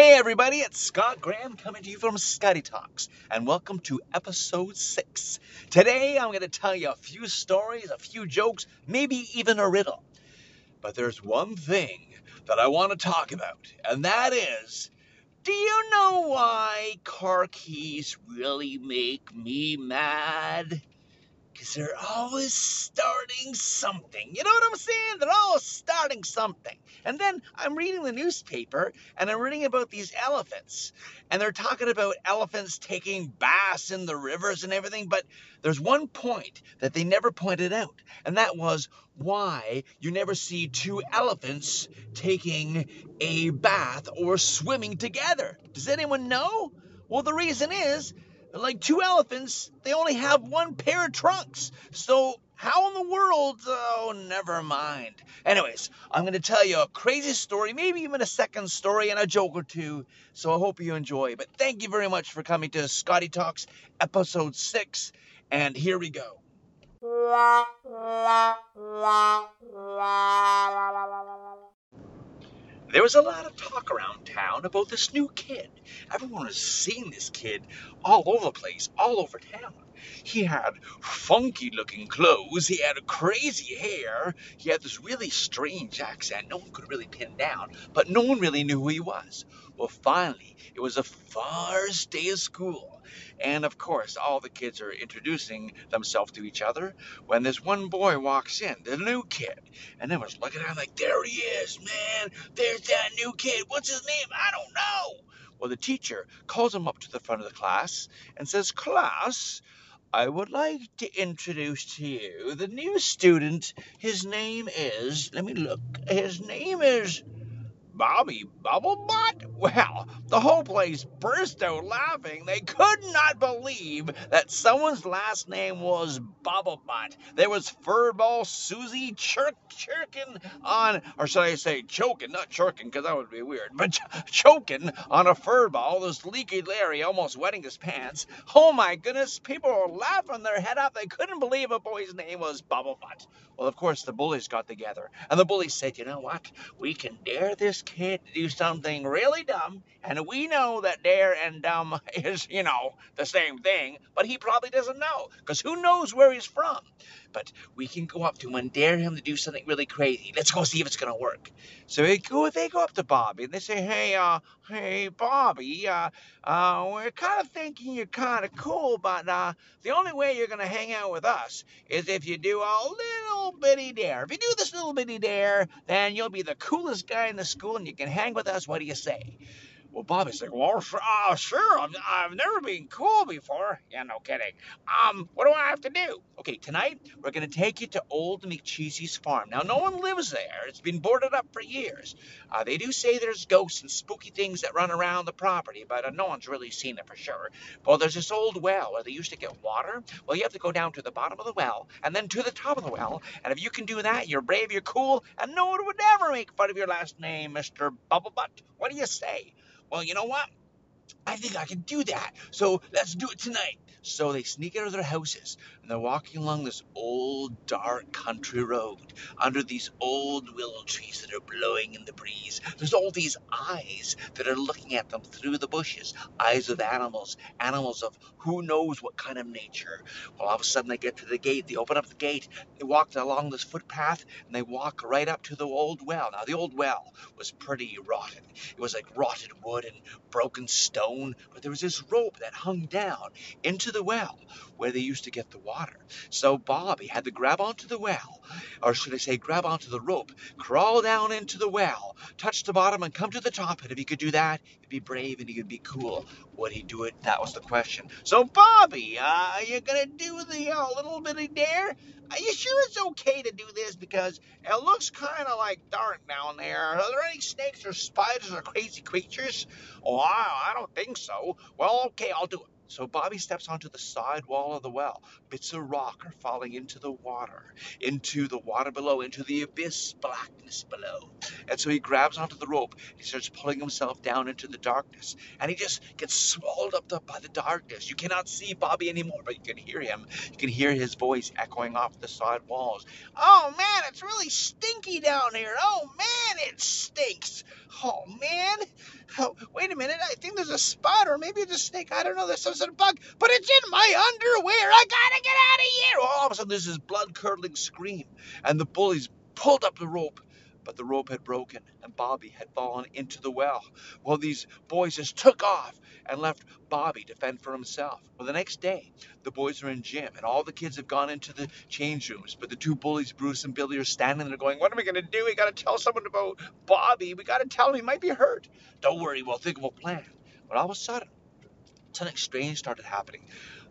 Hey everybody, it's Scott Graham coming to you from Scotty Talks, and welcome to episode 6. Today I'm going to tell you a few stories, a few jokes, maybe even a riddle. But there's one thing that I want to talk about, and that is do you know why car keys really make me mad? Because they're always starting something. You know what I'm saying? They're always starting something. And then I'm reading the newspaper and I'm reading about these elephants. And they're talking about elephants taking baths in the rivers and everything. But there's one point that they never pointed out. And that was why you never see two elephants taking a bath or swimming together. Does anyone know? Well, the reason is like two elephants, they only have one pair of trunks. So how in the world? Oh, never mind. Anyways, I'm going to tell you a crazy story, maybe even a second story and a joke or two. So I hope you enjoy. But thank you very much for coming to Scotty Talks, episode six. And here we go. There was a lot of talk around town about this new kid. Everyone was seeing this kid all over the place, all over town. He had funky looking clothes, he had crazy hair, he had this really strange accent no one could really pin down, but no one really knew who he was. Well, finally, it was the first day of school. And of course, all the kids are introducing themselves to each other when this one boy walks in, the new kid. And everyone's looking at him like, there he is, man. There's that new kid. What's his name? I don't know. Well, the teacher calls him up to the front of the class and says, Class, I would like to introduce to you the new student. His name is, let me look, his name is Bobby Bubblebutt? Well, the whole place burst out laughing. They could not believe that someone's last name was Bubblebutt. There was Furball Susie chirk chirking on, or should I say choking, not chirking because that would be weird, but ch- choking on a furball. This leaky Larry almost wetting his pants. Oh my goodness, people were laughing their head off. They couldn't believe a boy's name was Bubblebutt. Well, of course, the bullies got together, and the bullies said, you know what? We can dare this kid to do something really dumb, and we know that dare and dumb is, you know, the same thing, but he probably doesn't know, because who knows where he's from? But we can go up to him and dare him to do something really crazy. Let's go see if it's going to work. So they go, they go up to Bobby, and they say, hey, uh, hey, Bobby, uh, uh, we're kind of thinking you're kind of cool, but uh, the only way you're going to hang out with us is if you do a little bitty dare. If you do this little bitty dare, then you'll be the coolest guy in the school you can hang with us. What do you say? Well, Bobby's like, well, uh, sure, I've, I've never been cool before. Yeah, no kidding. Um, what do I have to do? Okay, tonight we're going to take you to Old McCheesy's farm. Now, no one lives there. It's been boarded up for years. Uh, they do say there's ghosts and spooky things that run around the property, but uh, no one's really seen it for sure. Well, there's this old well where they used to get water. Well, you have to go down to the bottom of the well and then to the top of the well. And if you can do that, you're brave, you're cool, and no one would ever make fun of your last name, Mr. Bubblebutt. What do you say? Well, you know what? I think I can do that. So let's do it tonight. So they sneak out of their houses and they're walking along this old dark country road under these old willow trees that are blowing in the breeze. There's all these eyes that are looking at them through the bushes. Eyes of animals, animals of who knows what kind of nature. Well, all of a sudden they get to the gate. They open up the gate. They walk along this footpath and they walk right up to the old well. Now the old well was pretty rotten. It was like rotted wood and broken stone, but there was this rope that hung down into the well where they used to get the water. So Bobby had to grab onto the well, or should I say, grab onto the rope, crawl down into the well, touch the bottom, and come to the top. And if he could do that, he'd be brave and he could be cool. Would he do it? That was the question. So, Bobby, uh, are you gonna do the uh, little bitty dare? Are you sure it's okay to do this? Because it looks kind of like dark down there. Are there any snakes or spiders or crazy creatures? Oh, I, I don't think so. Well, okay, I'll do it. So Bobby steps onto the side wall of the well. Bits of rock are falling into the water, into the water below, into the abyss blackness below. And so he grabs onto the rope. He starts pulling himself down into the darkness. And he just gets swallowed up by the darkness. You cannot see Bobby anymore, but you can hear him. You can hear his voice echoing off the side walls. Oh man, it's really stinky down here. Oh man, it stinks. Oh man. Oh, wait a minute, I think there's a spider, maybe it's a snake, I don't know, there's some sort of bug, but it's in my underwear, I gotta get out of here. All of a sudden, there's this blood curdling scream, and the bullies pulled up the rope but the rope had broken and Bobby had fallen into the well. Well, these boys just took off and left Bobby to fend for himself. Well, the next day, the boys are in gym and all the kids have gone into the change rooms, but the two bullies, Bruce and Billy, are standing there going, What are we going to do? We got to tell someone about Bobby. We got to tell him he might be hurt. Don't worry, we'll think of a plan. But all of a sudden, something strange started happening.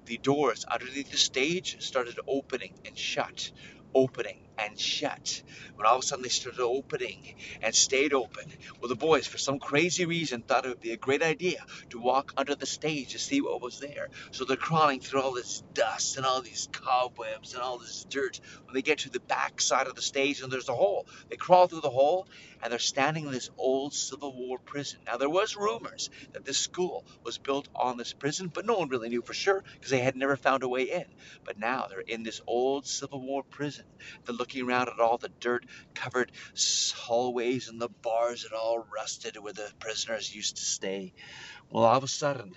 The doors underneath the stage started opening and shut opening and shut. When all of a sudden they started opening and stayed open. Well, the boys, for some crazy reason, thought it would be a great idea to walk under the stage to see what was there. So they're crawling through all this dust and all these cobwebs and all this dirt. When they get to the back side of the stage and there's a hole, they crawl through the hole and they're standing in this old Civil War prison. Now, there was rumors that this school was built on this prison, but no one really knew for sure because they had never found a way in. But now they're in this old Civil War prison. They're looking around at all the dirt covered hallways and the bars that all rusted where the prisoners used to stay. Well, all of a sudden,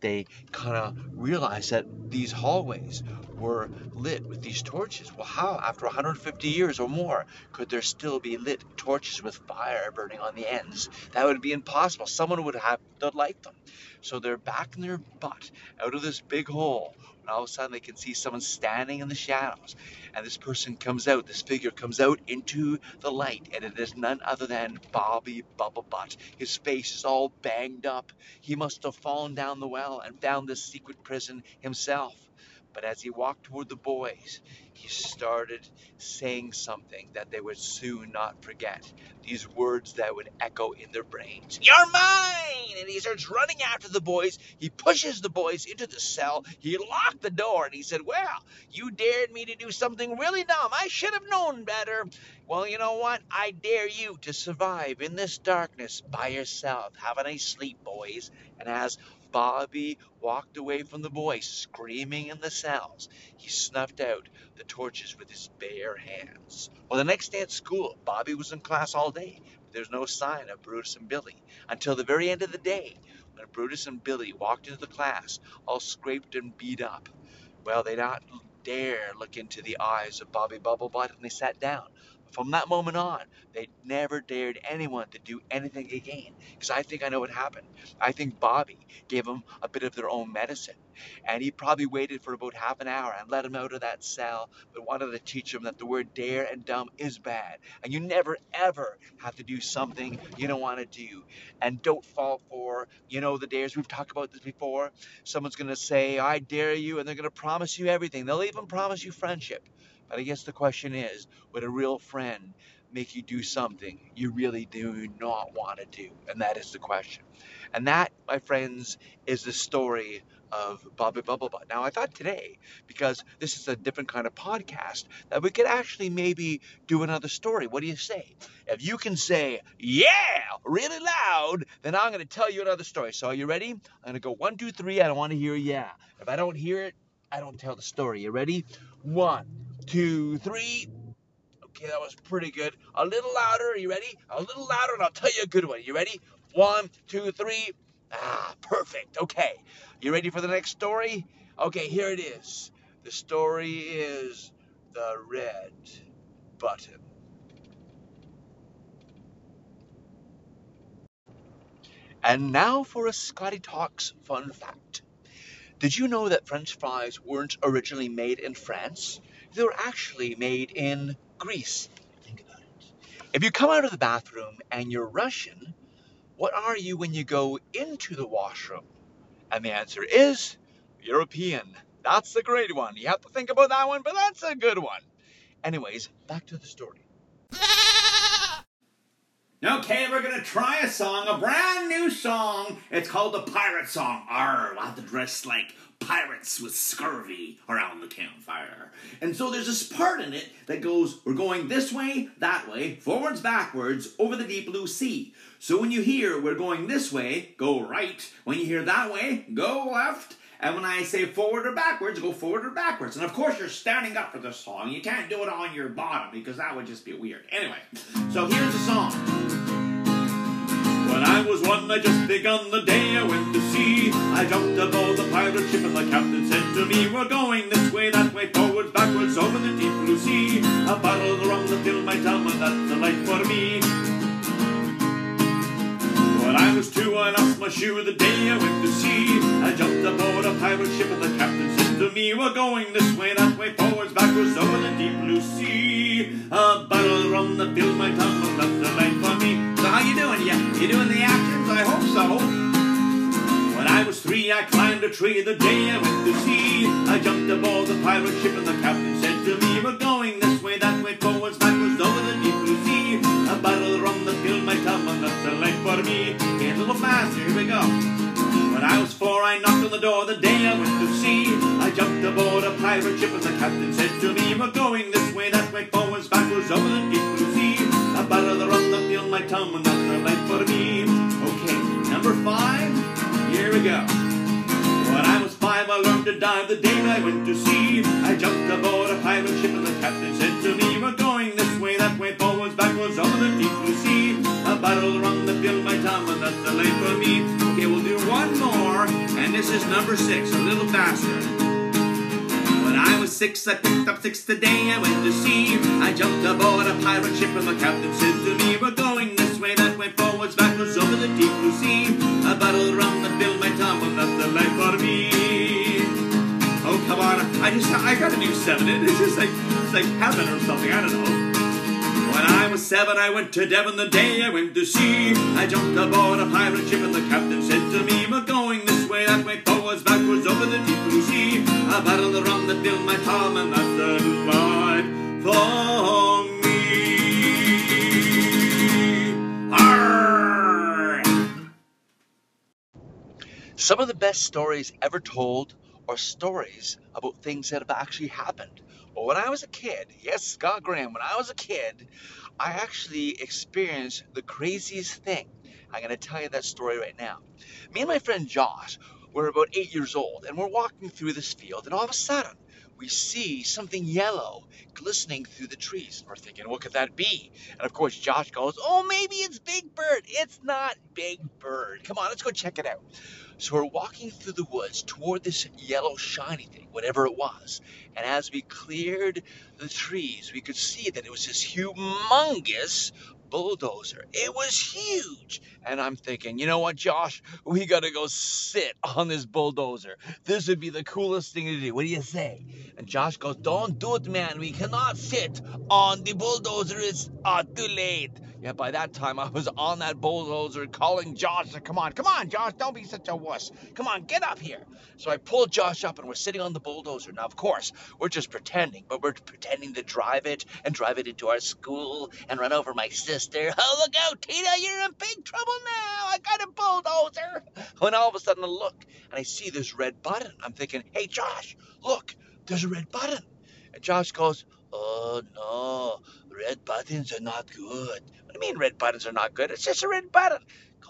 they kind of realized that these hallways were lit with these torches. Well, how, after 150 years or more, could there still be lit torches with fire burning on the ends? That would be impossible. Someone would have to light them. So they're back in their butt out of this big hole and all of a sudden they can see someone standing in the shadows. And this person comes out, this figure comes out into the light, and it is none other than Bobby Bubblebutt. His face is all banged up. He must have fallen down the well and found this secret prison himself. But as he walked toward the boys, he started saying something that they would soon not forget. These words that would echo in their brains. You're mine! And he starts running after the boys. He pushes the boys into the cell. He locked the door and he said, Well, you dared me to do something really dumb. I should have known better. Well, you know what? I dare you to survive in this darkness by yourself. Have a nice sleep, boys. And as Bobby walked away from the boys, screaming in the cells. He snuffed out the torches with his bare hands. Well, the next day at school, Bobby was in class all day. There's no sign of Brutus and Billy until the very end of the day when Brutus and Billy walked into the class, all scraped and beat up. Well, they not dare look into the eyes of Bobby Bubblebutt and they sat down. From that moment on, they never dared anyone to do anything again. Because I think I know what happened. I think Bobby gave them a bit of their own medicine. And he probably waited for about half an hour and let them out of that cell, but wanted to teach them that the word dare and dumb is bad. And you never, ever have to do something you don't want to do. And don't fall for, you know, the dares. We've talked about this before. Someone's going to say, I dare you, and they're going to promise you everything. They'll even promise you friendship. But I guess the question is, would a real friend make you do something you really do not want to do? And that is the question. And that, my friends, is the story of Bobby Bubblebutt. Now, I thought today, because this is a different kind of podcast, that we could actually maybe do another story. What do you say? If you can say, yeah, really loud, then I'm going to tell you another story. So, are you ready? I'm going to go one, two, three. I don't want to hear yeah. If I don't hear it, I don't tell the story. You ready? One, two, three. Okay, that was pretty good. A little louder. Are you ready? A little louder, and I'll tell you a good one. You ready? One, two, three. Ah, perfect. Okay. You ready for the next story? Okay, here it is. The story is the red button. And now for a Scotty Talks fun fact. Did you know that French fries weren't originally made in France? They were actually made in Greece. Think about it. If you come out of the bathroom and you're Russian, what are you when you go into the washroom? And the answer is European. That's a great one. You have to think about that one, but that's a good one. Anyways, back to the story. Okay, we're gonna try a song, a brand new song. It's called the Pirate Song. Arr, we'll have to dress like pirates with scurvy around the campfire. And so there's this part in it that goes, we're going this way, that way, forwards, backwards, over the deep blue sea. So when you hear we're going this way, go right. When you hear that way, go left. And when I say forward or backwards, go forward or backwards. And of course, you're standing up for this song. You can't do it on your bottom because that would just be weird. Anyway, so here's the song. When I was one, I just begun the day I went to sea. I jumped aboard the pirate ship and the captain said to me, We're going this way, that way, forwards, backwards, over the deep blue sea. A bottle of rum to fill my tum, and that's a life for me. When I was two, I lost my shoe the day I went to sea. I jumped aboard a pirate ship and the captain said to me, We're going this way, that way, forwards, backwards, over the deep blue sea. A bottle of rum that filled my tum, and that's a life for me. So how you doing? You, you doing the actions? I hope so. When I was three, I climbed a tree the day I went to sea. I jumped aboard the pirate ship and the captain said to me, We're going this way, that way, forwards, backwards, over the deep blue sea. A bottle of rum that filled my tum, and that's a life for me. When I I knocked on the door the day I went to sea. I jumped aboard a pirate ship and the captain said to me, We're going this way, that way, forwards, backwards, over the deep blue sea. A bottle of rum that filled my tum, and that's a life for me. Okay, number five, here we go. When I was five, I learned to dive the day I went to sea. I jumped aboard a pirate ship and the captain said to me, We're going this way, that way, forwards, backwards, over the deep blue sea. A bottle of rum that filled my tum, and that's the life for me. And this is number six, a little faster. When I was six, I picked up six today, I went to sea. I jumped aboard a pirate ship and the captain said to me, We're going this way, that way, forwards, backwards, over the deep blue sea. A bottle rum that filled my tum, and that's the life for me. Oh, come on. I just, I got a new seven. It's just like, it's like heaven or something. I don't know. When I seven, I went to Devon the day I went to sea. I jumped aboard a pirate ship and the captain said to me, We're going this way, that way, forwards, backwards, over the deep blue sea. A bottle of rum that filled my tum, and that's the life for me. Arr! Some of the best stories ever told are stories about things that have actually happened. When I was a kid, yes, Scott Graham, when I was a kid, I actually experienced the craziest thing. I'm going to tell you that story right now. Me and my friend Josh were about eight years old, and we're walking through this field, and all of a sudden, we see something yellow glistening through the trees. And we're thinking, what could that be? And of course, Josh goes, oh, maybe it's Big Bird. It's not Big Bird. Come on, let's go check it out. So we're walking through the woods toward this yellow shiny thing, whatever it was. And as we cleared the trees, we could see that it was this humongous bulldozer. It was huge. And I'm thinking, you know what, Josh? We got to go sit on this bulldozer. This would be the coolest thing to do. What do you say? And Josh goes, don't do it, man. We cannot sit on the bulldozer. It's uh, too late. Yeah, by that time I was on that bulldozer calling Josh to come on, come on, Josh, don't be such a wuss. Come on, get up here. So I pulled Josh up and we're sitting on the bulldozer. Now, of course, we're just pretending, but we're pretending to drive it and drive it into our school and run over my sister. Oh, look out, Tina, you're in big trouble now. I got a bulldozer. When all of a sudden I look and I see this red button. I'm thinking, hey, Josh, look, there's a red button. And Josh goes, oh, no, red buttons are not good. What do you mean red buttons are not good? It's just a red button.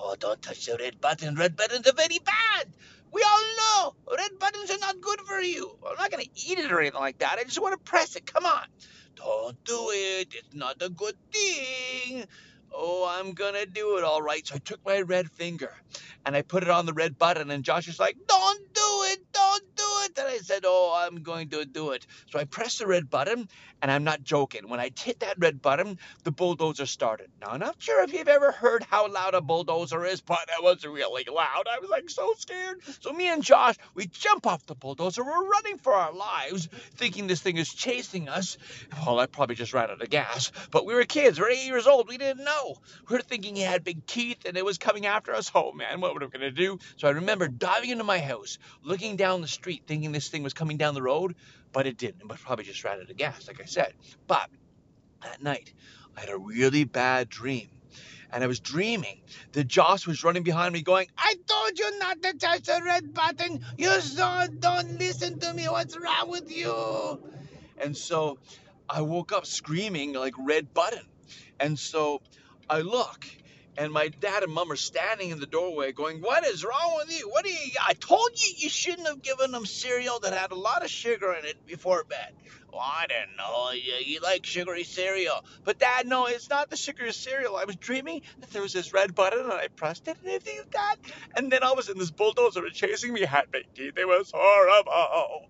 Oh, don't touch the red button. Red buttons are very bad. We all know red buttons are not good for you. I'm not going to eat it or anything like that. I just want to press it. Come on. Don't do it. It's not a good thing. Oh, I'm going to do it all right. So I took my red finger and I put it on the red button. And Josh is like, don't do it. Don't do it. And I said, oh, I'm going to do it. So I pressed the red button and I'm not joking. When I hit that red button, the bulldozer started. Now, I'm not sure if you've ever heard how loud a bulldozer is, but it was really loud. I was like so scared. So me and Josh, we jump off the bulldozer. We're running for our lives, thinking this thing is chasing us. Well, I probably just ran out of gas, but we were kids. We're eight years old. We didn't know. We were thinking he had big teeth and it was coming after us. Oh man, what were we gonna do? So I remember diving into my house, looking down the street, thinking this thing was coming down the road, but it didn't. Was probably just ran out of gas, like I said. But that night, I had a really bad dream. And I was dreaming that Josh was running behind me going, I told you not to touch the red button. You son, don't listen to me. What's wrong with you? And so I woke up screaming like red button. And so I look and my dad and mom are standing in the doorway going, What is wrong with you? What do you I told you you shouldn't have given them cereal that had a lot of sugar in it before bed. Well, I didn't know. You, you like sugary cereal. But dad, no, it's not the sugary cereal. I was dreaming that there was this red button and I pressed it and everything like that. And then all of a sudden this bulldozer was chasing me had teeth. It was horrible.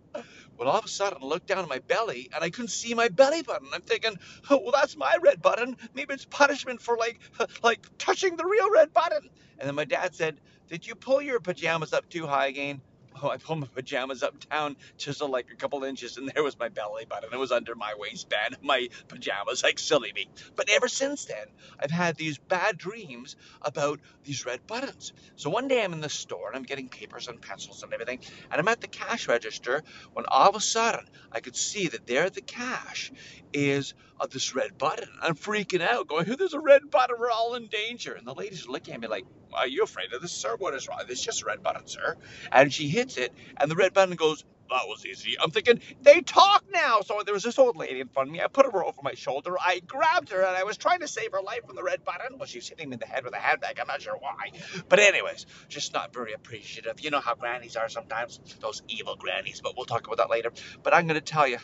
Well, all of a sudden, I looked down at my belly and I couldn't see my belly button. I'm thinking, oh, well, that's my red button. Maybe it's punishment for like, like touching the real red button. And then my dad said, "Did you pull your pajamas up too high again?" I pulled my pajamas up down just like a couple inches, and there was my belly button. It was under my waistband, my pajamas, like silly me. But ever since then, I've had these bad dreams about these red buttons. So one day I'm in the store and I'm getting papers and pencils and everything, and I'm at the cash register when all of a sudden I could see that there at the cash is uh, this red button. I'm freaking out, going, "There's a red button! We're all in danger!" And the lady's looking at me like, "Are you afraid of this, sir? What is wrong? It's just a red button, sir." And she hits it, and the red button goes. That was easy. I'm thinking, they talk now. So there was this old lady in front of me. I put her over my shoulder. I grabbed her and I was trying to save her life from the red button. Well, she's hitting me in the head with a handbag. I'm not sure why. But, anyways, just not very appreciative. You know how grannies are sometimes, those evil grannies. But we'll talk about that later. But I'm going to tell you,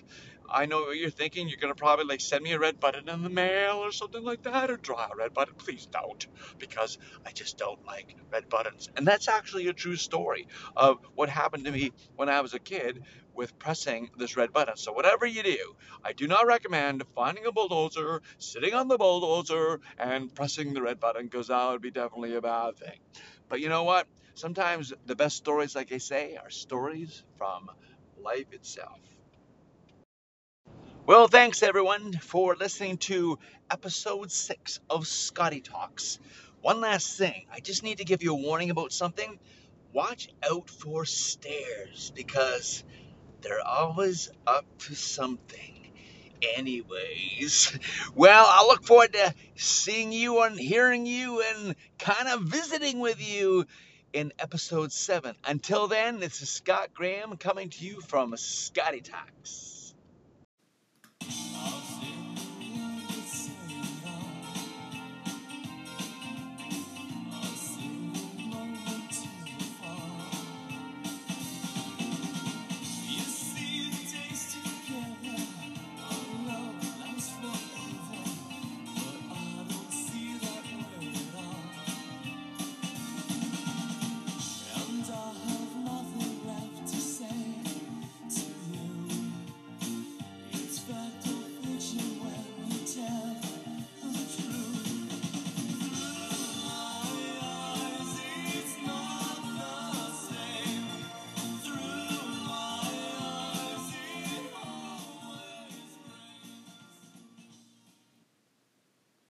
I know what you're thinking. You're gonna probably like send me a red button in the mail or something like that, or draw a red button. Please don't, because I just don't like red buttons. And that's actually a true story of what happened to me when I was a kid with pressing this red button. So whatever you do, I do not recommend finding a bulldozer, sitting on the bulldozer, and pressing the red button, because that would be definitely a bad thing. But you know what? Sometimes the best stories, like I say, are stories from life itself. Well, thanks everyone for listening to episode six of Scotty Talks. One last thing, I just need to give you a warning about something. Watch out for stairs because they're always up to something. Anyways, well, I look forward to seeing you and hearing you and kind of visiting with you in episode seven. Until then, this is Scott Graham coming to you from Scotty Talks. I'll see